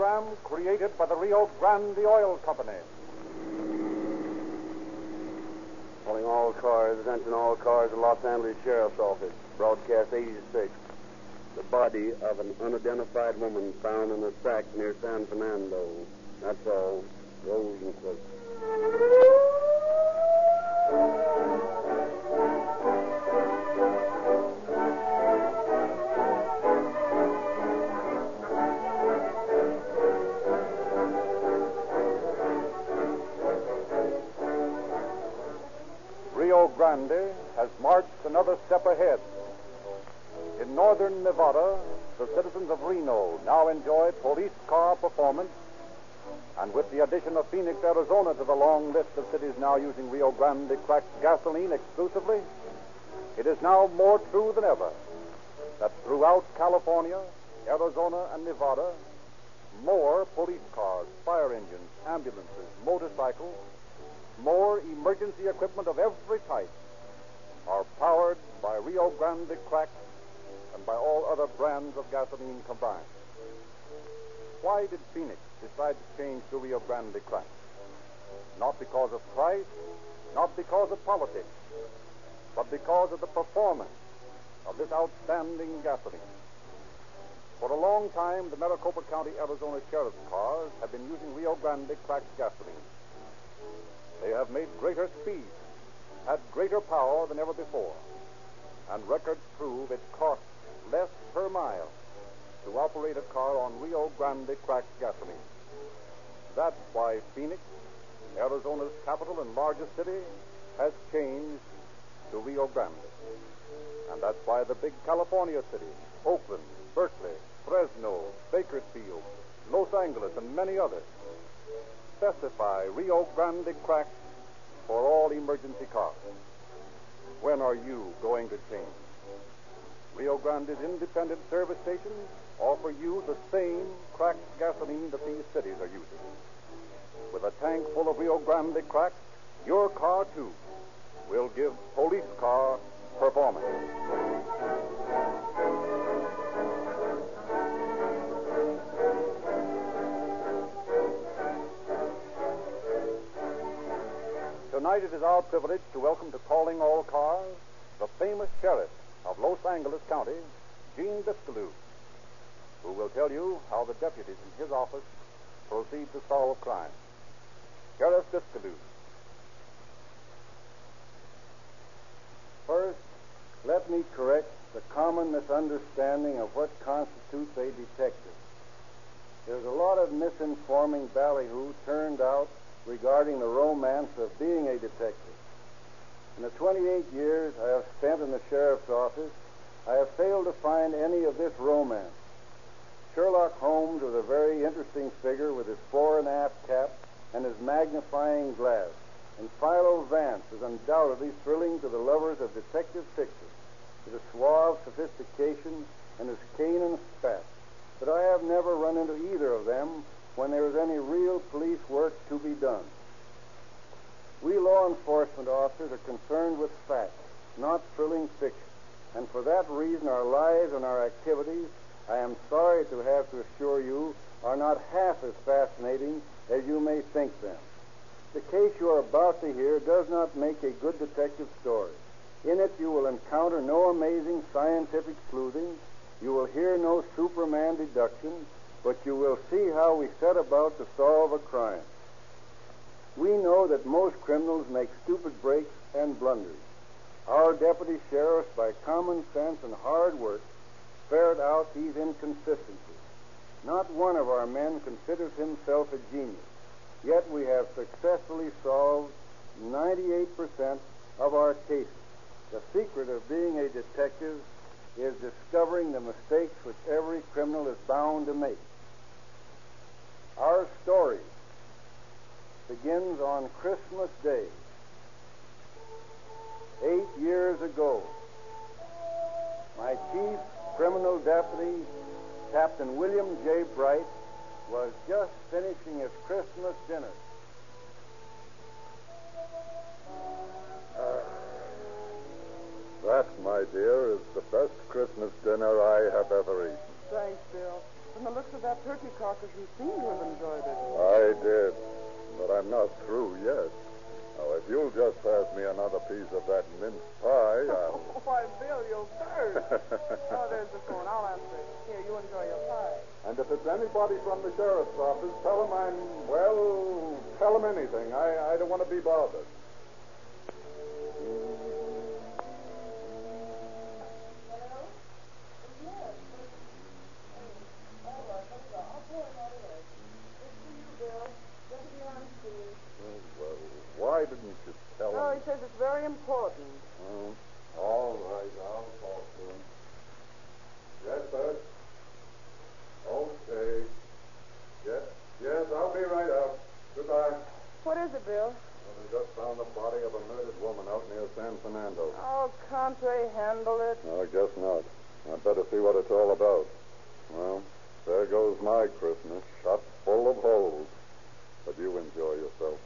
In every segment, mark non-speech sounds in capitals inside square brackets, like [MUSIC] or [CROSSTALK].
program created by the Rio Grande Oil Company. Calling all cars, attention all cars, the Los Angeles Sheriff's Office. Broadcast 86. The body of an unidentified woman found in a sack near San Fernando. That's all. Rose of Reno now enjoy police car performance, and with the addition of Phoenix, Arizona to the long list of cities now using Rio Grande cracked gasoline exclusively, it is now more true than ever that throughout California, Arizona, and Nevada, more police cars, fire engines, ambulances, motorcycles, more emergency equipment of every type are powered by Rio Grande cracked and by all other brands of gasoline combined. Why did Phoenix decide to change to Rio Grande cracked? Not because of price, not because of politics, but because of the performance of this outstanding gasoline. For a long time, the Maricopa County, Arizona sheriff's cars have been using Rio Grande cracked gasoline. They have made greater speed, had greater power than ever before, and records prove it costs less per mile to operate a car on Rio Grande cracked gasoline. That's why Phoenix, Arizona's capital and largest city, has changed to Rio Grande. And that's why the big California cities, Oakland, Berkeley, Fresno, Bakersfield, Los Angeles, and many others, specify Rio Grande cracked for all emergency cars. When are you going to change? Rio Grande's independent service stations offer you the same cracked gasoline that these cities are using. With a tank full of Rio Grande cracked, your car, too, will give police car performance. Tonight it is our privilege to welcome to Calling All Cars the famous sheriff of Los Angeles County, Gene Biscailuz, who will tell you how the deputies in his office proceed to solve crime. Sheriff Biscailuz. First, let me correct the common misunderstanding of what constitutes a detective. There's a lot of misinforming ballyhoo turned out regarding the romance of being a detective. In the 28 years I have spent in the sheriff's office, I have failed to find any of this romance. Sherlock Holmes was a very interesting figure with his fore and aft cap and his magnifying glass, and Philo Vance is undoubtedly thrilling to the lovers of detective fiction, with his suave sophistication and his cane and spat. But I have never run into either of them when there is any real police work to be done. We law enforcement officers are concerned with facts, not thrilling fiction. And for that reason, our lives and our activities, I am sorry to have to assure you, are not half as fascinating as you may think them. The case you are about to hear does not make a good detective story. In it, you will encounter no amazing scientific sleuthing. You will hear no Superman deduction, but you will see how we set about to solve a crime. We know that most criminals make stupid breaks and blunders. Our deputy sheriffs, by common sense and hard work, ferret out these inconsistencies. Not one of our men considers himself a genius, yet we have successfully solved 98% of our cases. The secret of being a detective is discovering the mistakes which every criminal is bound to make. Our story begins on Christmas Day, eight years ago. My chief criminal deputy, Captain William J. Bright, was just finishing his Christmas dinner. Uh, that, my dear, is the best Christmas dinner I have ever eaten. Thanks, Bill. From the looks of that turkey carcass, you seem to have enjoyed it. I did, but I'm not through yet. Now, if you'll just pass me another piece of that mince pie, [LAUGHS] I'll. Why, Bill, you'll burn. oh, there's the phone. I'll answer it. Here, you enjoy your pie. And if it's anybody from the sheriff's office, tell them I'm, well, tell them anything. I, I don't want to be bothered. Didn't you tell Oh, him? he says it's very important. Oh, all right, I'll talk to him. Yes, sir. Okay. Yes, yes, I'll be right out. Goodbye. What is it, Bill? Well, they just found the body of a murdered woman out near San Fernando. Oh, can't they handle it? No, I guess not. I'd better see what it's all about. Well, there goes my Christmas, shot full of holes. But you enjoy yourself.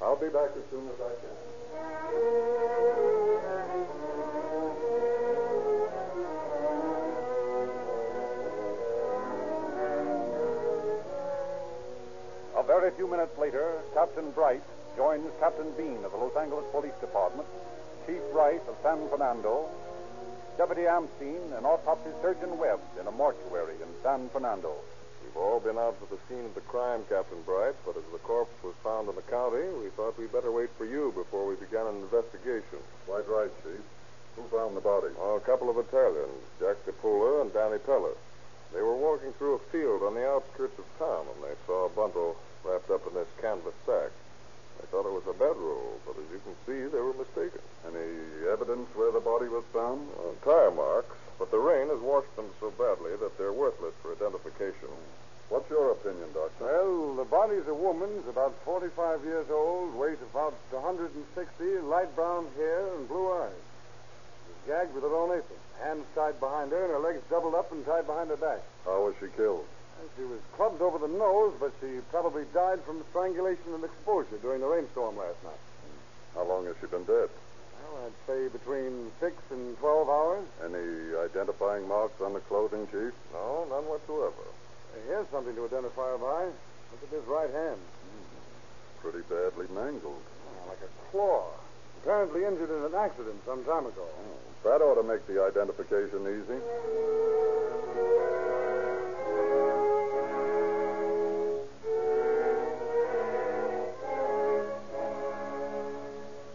I'll be back as soon as I can. A very few minutes later, Captain Bright joins Captain Bean of the Los Angeles Police Department, Chief Wright of San Fernando, Deputy Amstein, and autopsy surgeon Webb in a mortuary in San Fernando. We've all been out to the scene of the crime, Captain Bright, but as the corpse was found in the county, we thought we'd better wait for you before we began an investigation. Quite right, Chief. Who found the body? Oh, a couple of Italians, Jack DePula and Danny Peller. They were walking through a field on the outskirts of town and they saw a bundle wrapped up in this canvas sack. They thought it was a bedroll, but as you can see, they were mistaken. Any evidence where the body was found? Uh, tire marks, but the rain has washed them so badly that they're worthless for identification. What's your opinion, Doctor? Well, the body's a woman's, about 45 years old, weight about 160, light brown hair and blue eyes. She's gagged with her own apron, hands tied behind her, and her legs doubled up and tied behind her back. How was she killed? And she was clubbed over the nose, but she probably died from strangulation and exposure during the rainstorm last night. How long has she been dead? Well, I'd say between six and 12 hours. Any identifying marks on the clothing, Chief? No, none whatsoever. Here's something to identify her by. Look at this right hand. Hmm. Pretty badly mangled. Oh, like a claw. Apparently injured in an accident some time ago. Hmm. That ought to make the identification easy.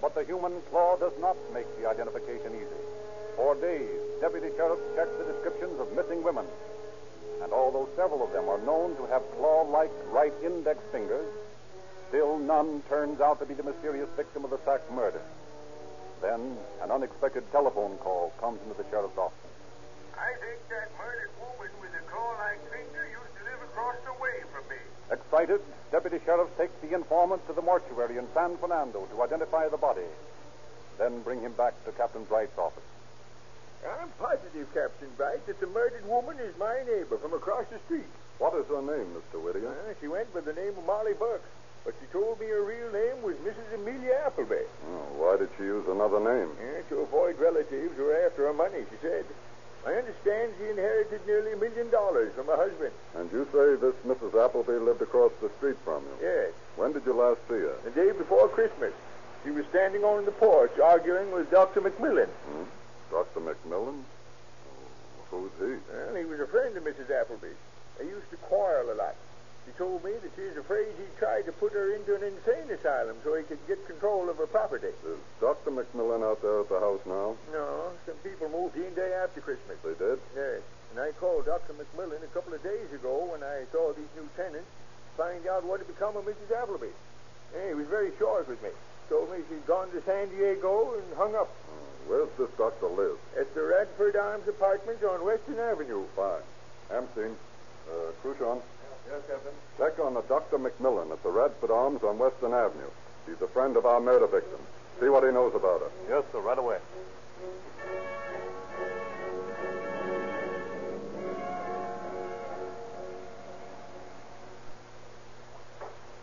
But the human claw does not make the identification easy. For days, deputy sheriffs checked the descriptions of missing women. And although several of them are known to have claw like right index fingers, still none turns out to be the mysterious victim of the sack murder. Then an unexpected telephone call comes into the sheriff's office. I think that murdered woman with a claw-like finger used to live across the way from me. Excited, deputy sheriff takes the informant to the mortuary in San Fernando to identify the body, then bring him back to Captain Bright's office. I'm positive, Captain Bright, that the murdered woman is my neighbor from across the street. What is her name, Mr. Whittier? Uh, she went by the name of Molly Bucks, but she told me her real name was Mrs. Amelia Appleby. Oh, why did she use another name? Yeah, to avoid relatives who were after her money, she said. I understand she inherited nearly a million dollars from her husband. And you say this Mrs. Appleby lived across the street from you? Yes, When did you last see her? the day before Christmas. She was standing on the porch arguing with Dr. McMillan. Hmm? Dr. McMillan? Oh, who's he? Well, he was a friend of Mrs. Appleby's. They used to quarrel a lot. She told me that she was afraid he'd tried to put her into an insane asylum so he could get control of her property. Is Dr. McMillan out there at the house now? No, some people moved in day after Christmas. They did? Yes. And I called Dr. McMillan a couple of days ago when I saw these new tenants to find out what had become of Mrs. Appleby. He was very short with me. Told me she'd gone to San Diego and hung up hmm. Where's this doctor live? at the Radford Arms Apartments on Western Avenue. Fine. Amstein, uh, Cruchon, Yes, Captain. check on the Dr. McMillan at the Radford Arms on Western Avenue. He's a friend of our murder victim. See what he knows about her. Yes, sir, right away.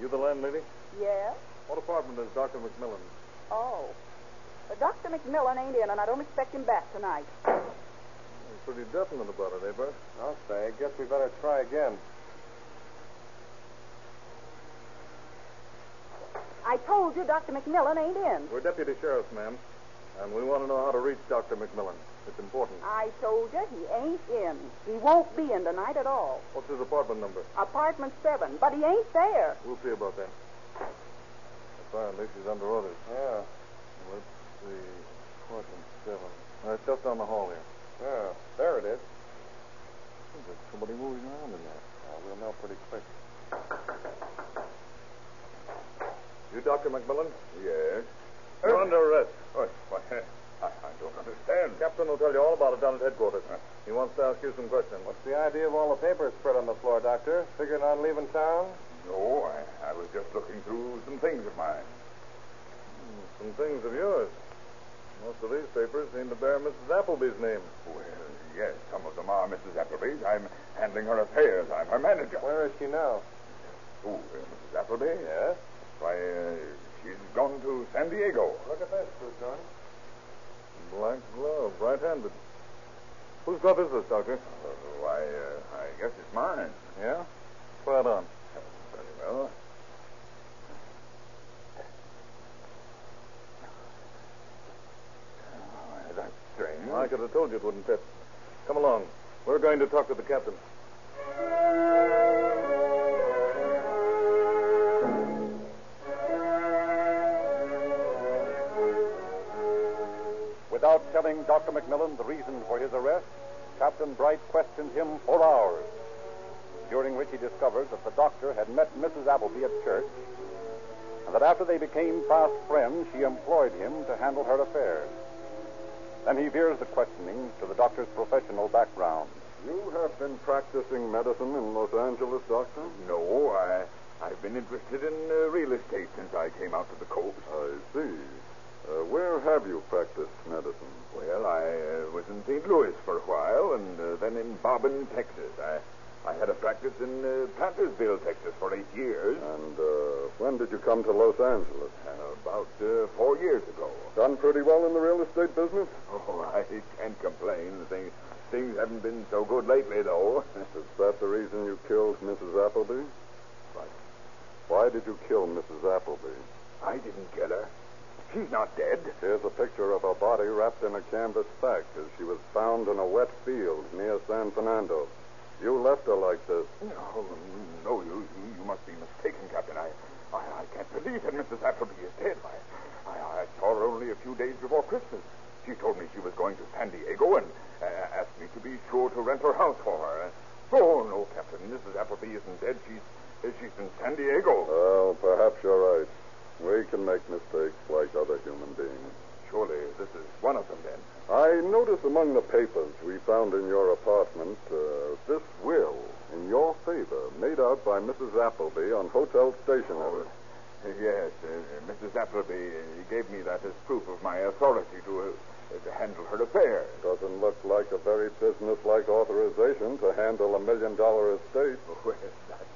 You the landlady? Yes? What apartment is Dr. McMillan? Oh. But Dr. McMillan ain't in, and I don't expect him back tonight. He's pretty definite about it, eh, Bert? I'll say. I guess we better try again. I told you Dr. McMillan ain't in. We're deputy sheriffs, ma'am, and we want to know how to reach Dr. McMillan. It's important. I told you he ain't in. He won't be in tonight at all. What's his apartment number? Apartment seven, but he ain't there. We'll see about that. Apparently, she's under orders. Yeah. Let's see. Apartment seven. Uh, it's just down the hall here. Yeah. There it is. There's somebody moving around in there. Uh, we'll know pretty quick. You Dr. McMillan? Yes. You're under arrest. What? I, I don't understand. Captain will tell you all about it down at headquarters. He wants to ask you some questions. What's the idea of all the papers spread on the floor, Doctor? Figuring on leaving town? No, I, I was just looking through some things of mine. Hmm, Some things of yours. Most of these papers seem to bear Mrs. Appleby's name. Well, yes, some of them are Mrs. Appleby's. I'm handling her affairs. I'm her manager. Where is she now? Who, uh, Mrs. Appleby? Yes. Why, uh, she's gone to San Diego. Look at this, Tucson. Black glove, right-handed. Whose glove is this, Doctor? Uh, why, uh, I guess it's mine. Yeah? Try it on. Very well. Oh, that's strange. I could have told you it wouldn't fit. Come along. We're going to talk to the captain. Without telling Dr. McMillan the reason for his arrest, Captain Bright questioned him for hours, during which he discovered that the doctor had met Mrs. Appleby at church, and that after they became fast friends, she employed him to handle her affairs. Then he veers the questioning to the doctor's professional background. You have been practicing medicine in Los Angeles, Doctor? No, I, I've been interested in uh, real estate since I came out to the coast. I see. Uh, where have you practiced medicine? Well, I uh, was in St. Louis for a while, and uh, then in Bobbin, Texas. I, I had a practice in uh, Plantersville, Texas, for eight years. And uh, when did you come to Los Angeles? Uh, about uh, four years ago. Done pretty well in the real estate business? Oh, [LAUGHS] I can't complain. Things, things haven't been so good lately, though. [LAUGHS] Is that the reason you killed Mrs. Appleby? What? Why did you kill Mrs. Appleby? I didn't kill her. She's not dead. Here's a picture of her body wrapped in a canvas sack as she was found in a wet field near San Fernando. You left her like this. No, no, you, you must be mistaken, Captain. I, I, I can't believe that Mrs. Appleby is dead. I, I, I saw her only a few days before Christmas. She told me she was going to San Diego and uh, asked me to be sure to rent her house for her. Oh, no, Captain. Mrs. Appleby isn't dead. She's, uh, she's in San Diego. Well, perhaps you're right. We can make mistakes like other human beings. Surely this is one of them, then. I notice among the papers we found in your apartment uh, this will in your favor, made out by Mrs. Appleby on hotel stationery. Uh, yes, uh, Mrs. Appleby uh, gave me that as proof of my authority to, uh, to handle her affairs. Doesn't look like a very businesslike authorization to handle a million dollar estate. Well,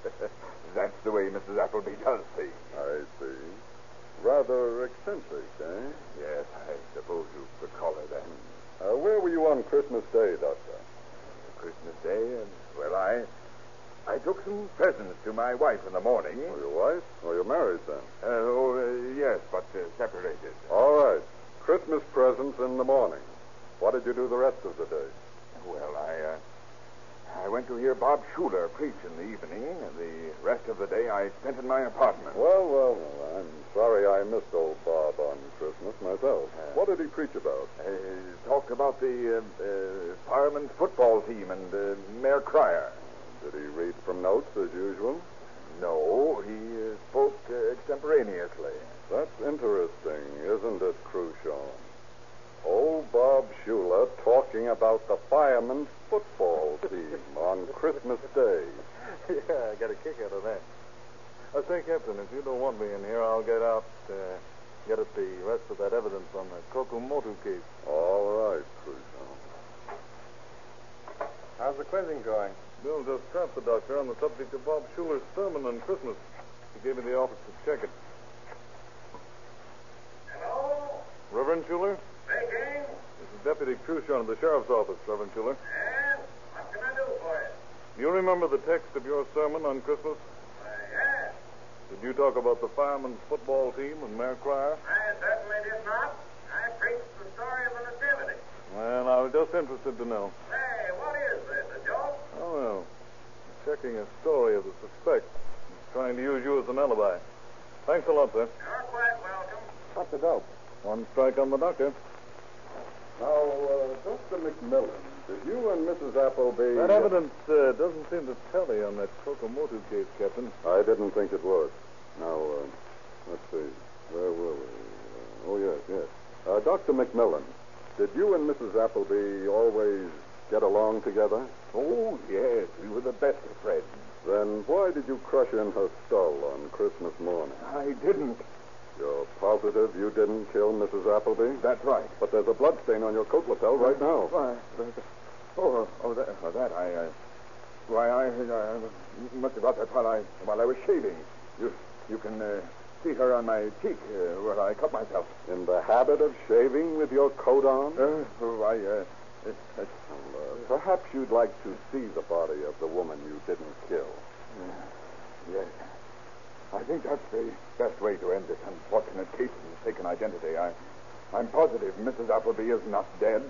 that, that's the way Mrs. Appleby does things. I see. Rather eccentric, eh? Yes, I suppose you could call her that. Uh, where were you on Christmas Day, Doctor? Christmas Day, and well, I I took some presents to my wife in the morning. Or your wife? Or you're married then? Uh, oh, uh, yes, but uh, separated. All right. Christmas presents in the morning. What did you do the rest of the day? Well, I uh, I went to hear Bob Shuler preach in the evening. and The rest of the day I spent in my apartment. Well, well, well. I'm sorry I missed old Bob on Christmas myself. what did he preach about? Uh, talked about the uh, uh, firemen's football team and uh, Mayor Cryer. Did he read from notes as usual? No, he uh, spoke uh, extemporaneously. That's interesting, isn't it, Cruchon? Old Bob Shuler talking about the firemen's football team on Christmas Day. yeah, I got a kick out of that. I say, Captain, if you don't want me in here, I'll get out, uh, get at the rest of that evidence on the Kokumoto case. All right, Cruchon. How's the quizzing going? Bill just trapped the doctor on the subject of Bob Shuler's sermon on Christmas. He gave me the office to check it. Hello? Reverend Shuler, Speaking. this is Deputy Cruchon of the Sheriff's Office, Reverend Shuler. Yeah? What can I do for you? You remember the text of your sermon on Christmas? Why, yeah. Did you talk about the firemen's football team and Mayor Cryer? I certainly did not. I preached the story of the Nativity. Well, I was just interested to know. Hey, what is this, a joke? Oh, no. Checking a story of the suspect. He's trying to use you as an alibi. Thanks a lot, sir. You're quite welcome. What's the dope? One strike on the doctor. Now, uh, Dr. McMillan, did you and Mrs. Appleby... That evidence uh, doesn't seem to tally on that locomotive case, Captain. I didn't think it would. Now, uh, let's see. Where were we? Uh, oh, yes, yes. Uh, Dr. McMillan, did you and Mrs. Appleby always get along together? Oh, yes. We were the best of friends. Then why did you crush in her skull on Christmas morning? I didn't. You're positive you didn't kill Mrs. Appleby? That's right. But there's a bloodstain on your coat lapel right now. Why, oh, oh, that, oh, that I, uh, why, I, I must have got that while I, while I was shaving. You, you can uh, see her on my cheek uh, where I cut myself. In the habit of shaving with your coat on? Uh, oh, I, uh, it, it, Well, uh, perhaps you'd like to see the body of the woman you didn't kill. yes. I think that's the best way to end this unfortunate case of mistaken identity. I, I'm positive Mrs. Appleby is not dead.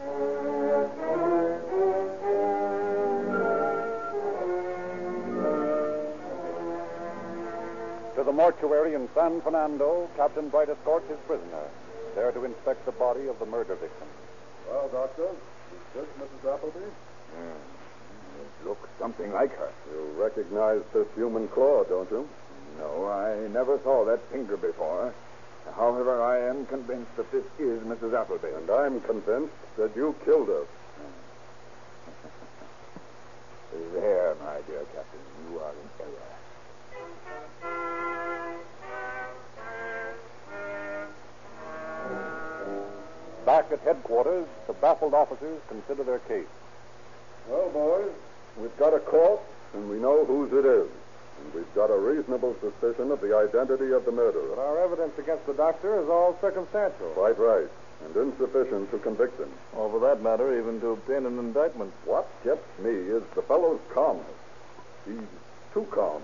To the mortuary in San Fernando, Captain Bright escorts his prisoner, there to inspect the body of the murder victim. Well, Doctor, is this Mrs. Appleby? Hmm. It looks something like her. You recognize this human claw, don't you? No, I never saw that finger before. However, I am convinced that this is Mrs. Appleby. And I'm convinced that you killed her. [LAUGHS] There, my dear Captain, you are in error. Back at headquarters, the baffled officers consider their case. Well, boys, we've got a corpse, and we know whose it is. And we've got a reasonable suspicion of the identity of the murderer. But our evidence against the doctor is all circumstantial. Quite right. And insufficient to convict him. Or for that matter, even to obtain an indictment. What gets me is the fellow's calmness. He's too calm.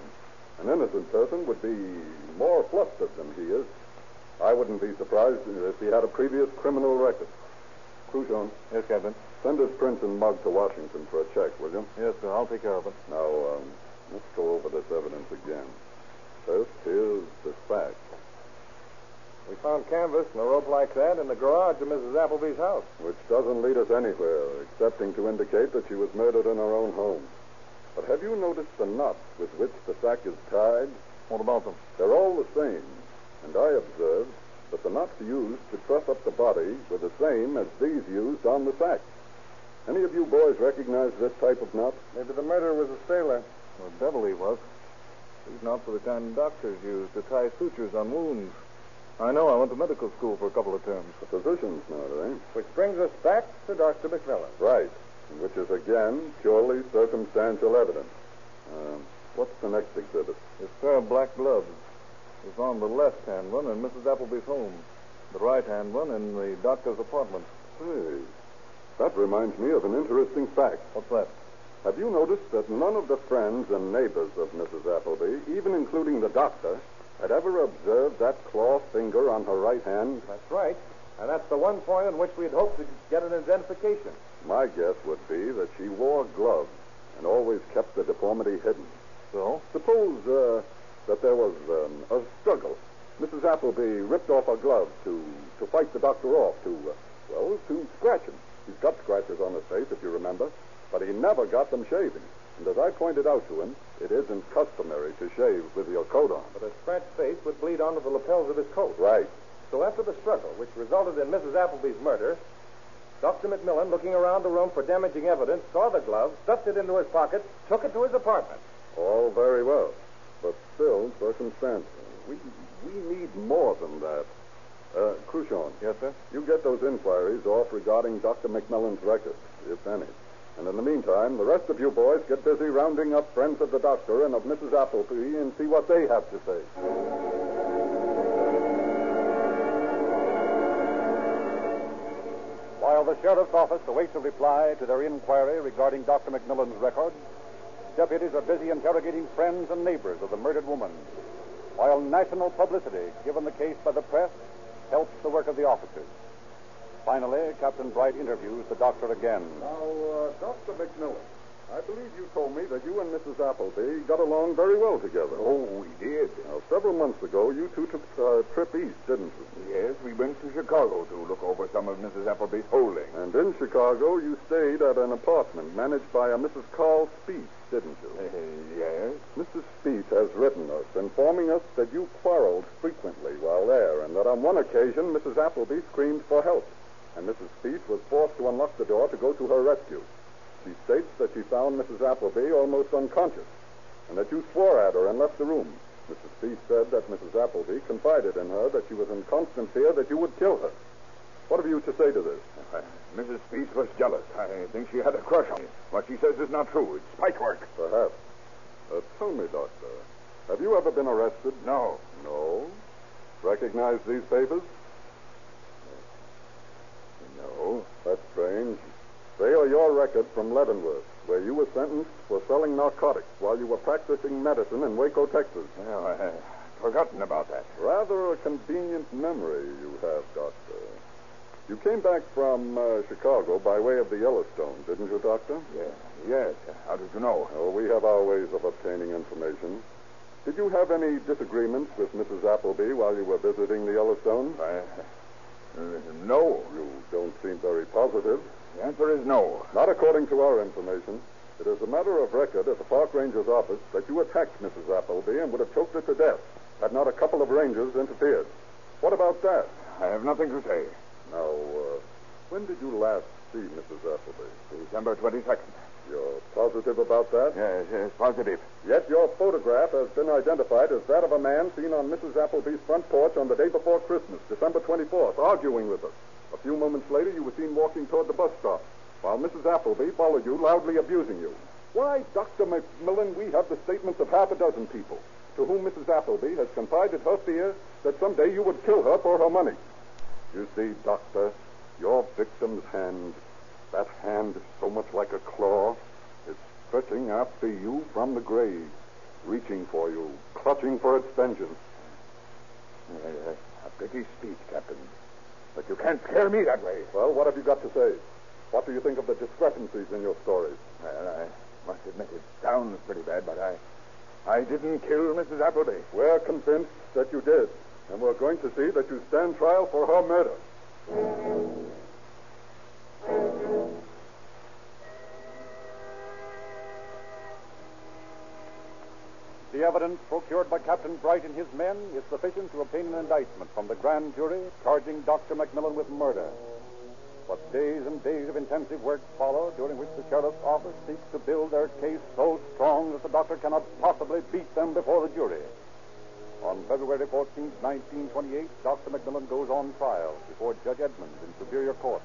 An innocent person would be more flustered than he is. I wouldn't be surprised if he had a previous criminal record. Cruchon, Yes, Captain. send his prince and mug to Washington for a check, will you? Yes, sir. I'll take care of it. Now, um, let's go over this evidence again. First, here's the fact. We found canvas and a rope like that in the garage of Mrs. Appleby's house. which doesn't lead us anywhere, excepting to indicate that she was murdered in her own home. But have you noticed the knots with which the sack is tied? What about them? They're all the same, and I observed that the knots used to truss up the body were the same as these used on the sack. Any of you boys recognize this type of knot? Maybe the murderer was a sailor. Well, Beverly was. These not for the kind doctors use to tie sutures on wounds. I know. I went to medical school for a couple of terms. A physician's knot, eh? Which brings us back to Dr. McMillan. Right, which is again purely circumstantial evidence. Um, what's the next exhibit? This pair of black gloves was on the left-hand one in Mrs. Appleby's home. The right-hand one in the doctor's apartment. Hey, that reminds me of an interesting fact. What's that? Have you noticed that none of the friends and neighbors of Mrs. Appleby, even including the doctor, had ever observed that claw finger on her right hand? That's right. And that's the one point on which we'd hoped to get an identification. My guess would be that she wore gloves and always kept the deformity hidden. So? Suppose uh, that there was um, a struggle. Mrs. Appleby ripped off her glove to, to fight the doctor off, to, uh, well, to scratch him. He's got scratches on his face, if you remember, but he never got them shaving. And as I pointed out to him, it isn't customary to shave with your coat on. But a scratched face would bleed onto the lapels of his coat. Right. So after the struggle, which resulted in Mrs. Appleby's murder, Dr. McMillan, looking around the room for damaging evidence, saw the glove, stuffed it into his pocket, took it to his apartment. All very well, but still circumstantial. We, we need more than that. Uh, Cruchon. Yes, sir? You get those inquiries off regarding Dr. McMillan's record, if any. And in the meantime, the rest of you boys get busy rounding up friends of the doctor and of Mrs. Appleby and see what they have to say. While the sheriff's office awaits a reply to their inquiry regarding Dr. McMillan's record, deputies are busy interrogating friends and neighbors of the murdered woman, while national publicity given the case by the press helps the work of the officers. Finally, Captain Bright interviews the doctor again. Now, uh, Dr. McMillan, I believe you told me that you and Mrs. Appleby got along very well together. Oh, we did. Now, several months ago, you two took a trip east, didn't you? Yes, we went to Chicago to look over some of Mrs. Appleby's holdings. And in Chicago, you stayed at an apartment managed by a Mrs. Carl Speed, didn't you? Uh, yes. Mrs. Speed has written us, informing us that you quarreled frequently while there, and that on one occasion, Mrs. Appleby screamed for help, and Mrs. Speed was forced to unlock the door to go to her rescue. She states that she found Mrs. Appleby almost unconscious, and that you swore at her and left the room. Mrs. Speed said that Mrs. Appleby confided in her that she was in constant fear that you would kill her. What have you to say to this? Uh, Mrs. Speed was jealous. I think she had a crush on me. What she says is not true. It's spite work. Perhaps. Uh, tell me, Doctor, have you ever been arrested? No. No? Recognize these papers? No. They are your record from Leavenworth, where you were sentenced for selling narcotics while you were practicing medicine in Waco, Texas. Well, I, forgotten about that. Rather a convenient memory you have, Doctor. You came back from uh, Chicago by way of the Yellowstone, didn't you, Doctor? Yes. Yes. How did you know? Oh, we have our ways of obtaining information. Did you have any disagreements with Mrs. Appleby while you were visiting the Yellowstone? I, no. You don't seem very positive. The answer is no. Not according to our information. It is a matter of record at the park ranger's office that you attacked Mrs. Appleby and would have choked her to death had not a couple of rangers interfered. What about that? I have nothing to say. Now, uh, when did you last see Mrs. Appleby? December 22nd. You're positive about that? Yes, yes, positive. Yet your photograph has been identified as that of a man seen on Mrs. Appleby's front porch on the day before Christmas, December 24th, arguing with her. A few moments later, you were seen walking toward the bus stop, while Mrs. Appleby followed you, loudly abusing you. Why, Dr. McMillan, we have the statements of half a dozen people to whom Mrs. Appleby has confided her fear that someday you would kill her for her money. You see, Doctor, your victim's hand, that hand is so much like a claw, is stretching after you from the grave, reaching for you, clutching for its vengeance. Uh, a pretty speech, Captain. But you can't scare me that way. Well, what have you got to say? What do you think of the discrepancies in your stories? Well, I must admit it sounds pretty bad, but I I didn't kill Mrs. Appleby. We're convinced that you did, and we're going to see that you stand trial for her murder. The evidence procured by Captain Bright and his men is sufficient to obtain an indictment from the grand jury charging Dr. McMillan with murder. But days and days of intensive work follow, during which the sheriff's office seeks to build their case so strong that the doctor cannot possibly beat them before the jury. On February 14, 1928, Dr. McMillan goes on trial before Judge Edmonds in Superior Court.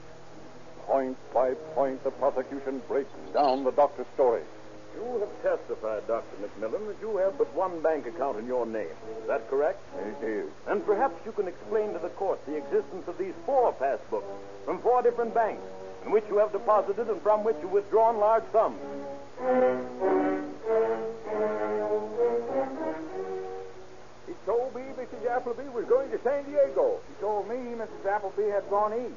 Point by point, the prosecution breaks down the doctor's story. You have testified, Dr. McMillan, that you have but one bank account in your name. Is that correct? It is. And perhaps you can explain to the court the existence of these four passbooks from four different banks in which you have deposited and from which you have withdrawn large sums. Appleby was going to San Diego. He told me Mrs. Appleby had gone east.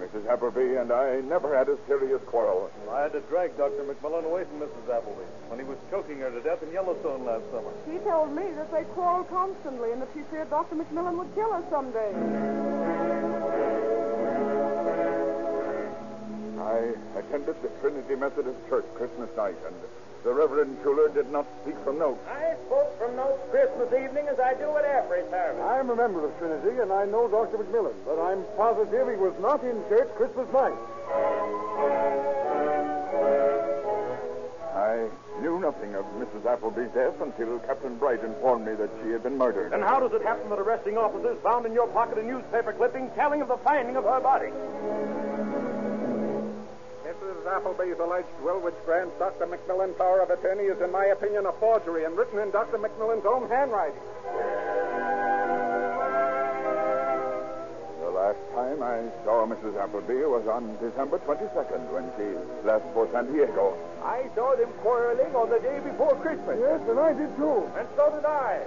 Mrs. Appleby and I never had a serious quarrel. I had to drag Dr. McMillan away from Mrs. Appleby when he was choking her to death in Yellowstone last summer. She told me that they quarreled constantly and that she feared Dr. McMillan would kill her someday. I attended the Trinity Methodist Church Christmas night, and the Reverend Shuler did not speak from notes. I spoke from notes Christmas evening as I do at every service. I'm a member of Trinity, and I know Dr. McMillan, but I'm positive he was not in church Christmas night. I knew nothing of Mrs. Appleby's death until Captain Bright informed me that she had been murdered. And how does it happen that arresting officers found in your pocket a newspaper clipping telling of the finding of her body? Mrs. Appleby's alleged will, which grants Dr. McMillan power of attorney, is, in my opinion, a forgery and written in Dr. McMillan's own handwriting. The last time I saw Mrs. Appleby was on December 22nd when she left for San Diego. I saw them quarreling on the day before Christmas. Yes, and I did too. And so did I.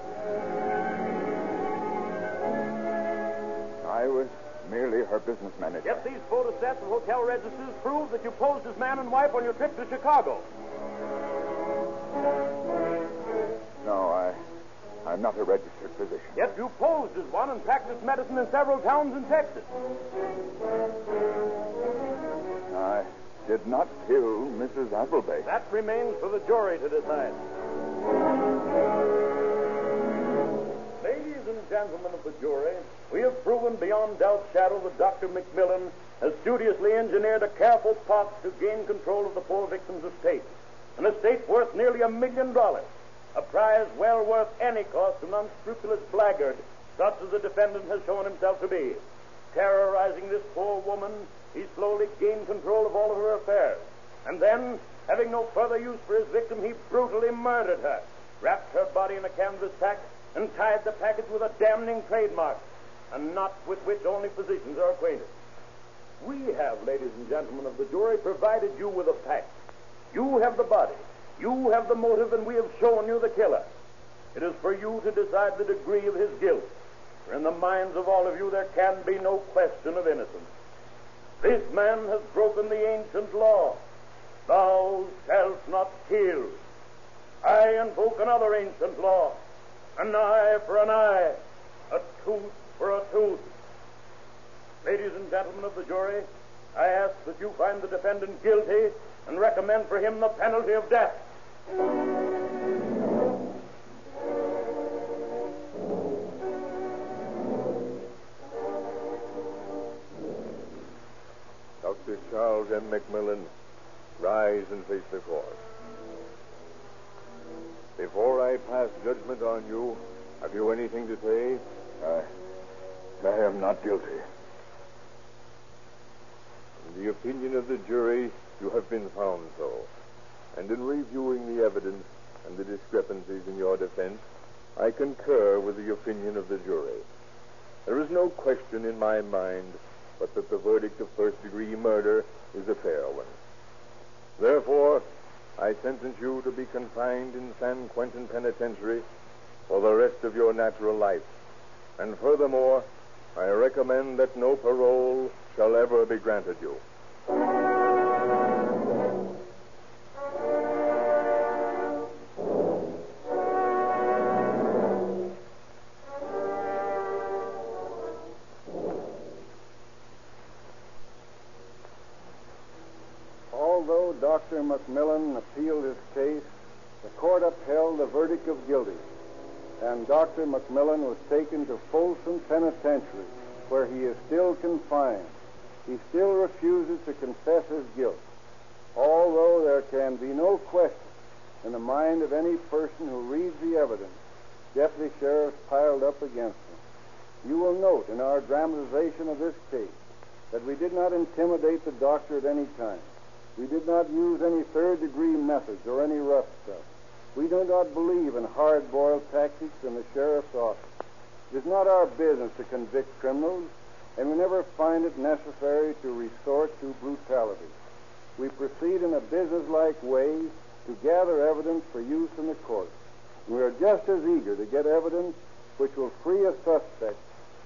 I was merely her business manager. Yet these photostats and hotel registers prove that you posed as man and wife on your trip to Chicago. No, I, I'm not a registered physician. Yet you posed as one and practiced medicine in several towns in Texas. I did not kill Mrs. Appleby. That remains for the jury to decide. Ladies and gentlemen of the jury, we have proven beyond doubt shadow that Dr. McMillan has studiously engineered a careful plot to gain control of the poor victim's estate. An estate worth nearly a million dollars. A prize well worth any cost to an unscrupulous blackguard, such as the defendant has shown himself to be. Terrorizing this poor woman, he slowly gained control of all of her affairs. And then, having no further use for his victim, he brutally murdered her, wrapped her body in a canvas sack, and tied the package with a damning trademark, a knot with which only physicians are acquainted. We have, ladies and gentlemen of the jury, provided you with a fact. You have the body. You have the motive, and we have shown you the killer. It is for you to decide the degree of his guilt. For in the minds of all of you, there can be no question of innocence. This man has broken the ancient law. Thou shalt not kill. I invoke another ancient law. An eye for an eye, a tooth for a tooth. Ladies and gentlemen of the jury, I ask that you find the defendant guilty and recommend for him the penalty of death. Dr. Charles M. McMillan, rise and face the court. Before I pass judgment on you, have you anything to say? I, I am not guilty. In the opinion of the jury, you have been found so. And in reviewing the evidence and the discrepancies in your defense, I concur with the opinion of the jury. There is no question in my mind but that the verdict of first degree murder is a fair one. Therefore, I sentence you to be confined in San Quentin Penitentiary for the rest of your natural life. And furthermore, I recommend that no parole shall ever be granted you. Although Dr. McMillan appealed his case, the court upheld the verdict of guilty, and Dr. McMillan was taken to Folsom Penitentiary, where he is still confined. He still refuses to confess his guilt, although there can be no question in the mind of any person who reads the evidence deputy sheriffs piled up against him. You will note in our dramatization of this case that we did not intimidate the doctor at any time. We did not use any third degree methods or any rough stuff. We do not believe in hard boiled tactics in the sheriff's office. It is not our business to convict criminals, and we never find it necessary to resort to brutality. We proceed in a businesslike way to gather evidence for use in the court. We are just as eager to get evidence which will free a suspect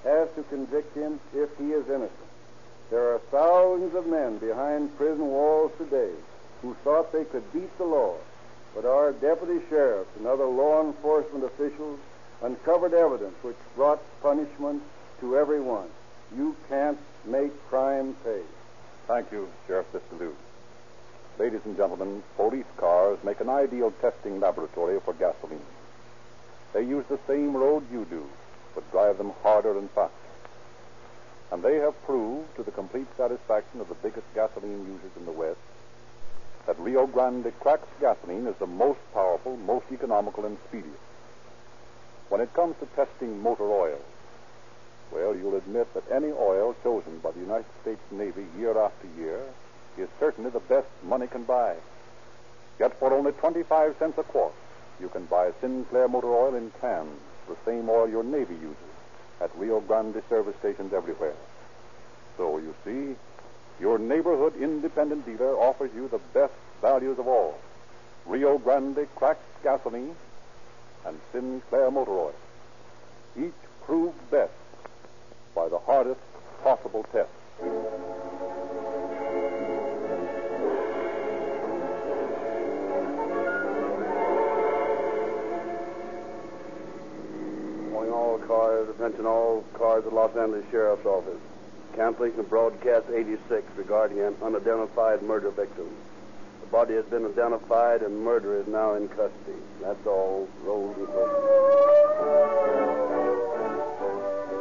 as to convict him if he is innocent. There are thousands of men behind prison walls today who thought they could beat the law, but our deputy sheriffs and other law enforcement officials uncovered evidence which brought punishment to everyone. You can't make crime pay. Thank you, Sheriff Biscailuz. Ladies and gentlemen, police cars make an ideal testing laboratory for gasoline. They use the same road you do, but drive them harder and faster. And they have proved, to the complete satisfaction of the biggest gasoline users in the West, that Rio Grande cracked gasoline is the most powerful, most economical, and speediest. When it comes to testing motor oil, well, you'll admit that any oil chosen by the United States Navy year after year is certainly the best money can buy. Yet for only 25 cents a quart, you can buy Sinclair motor oil in cans, the same oil your Navy uses, at Rio Grande service stations everywhere. So, you see, your neighborhood independent dealer offers you the best values of all Rio Grande cracked gasoline and Sinclair motor oil. Each proved best by the hardest possible test. Calling all cars, attention all cars at Los Angeles Sheriff's Office. Cancellation of broadcast 86 regarding an unidentified murder victim. The body has been identified and murder is now in custody. That's all. Roll the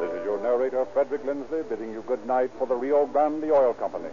This is your narrator, Frederick Lindsley, bidding you good night for the Rio Grande Oil Company.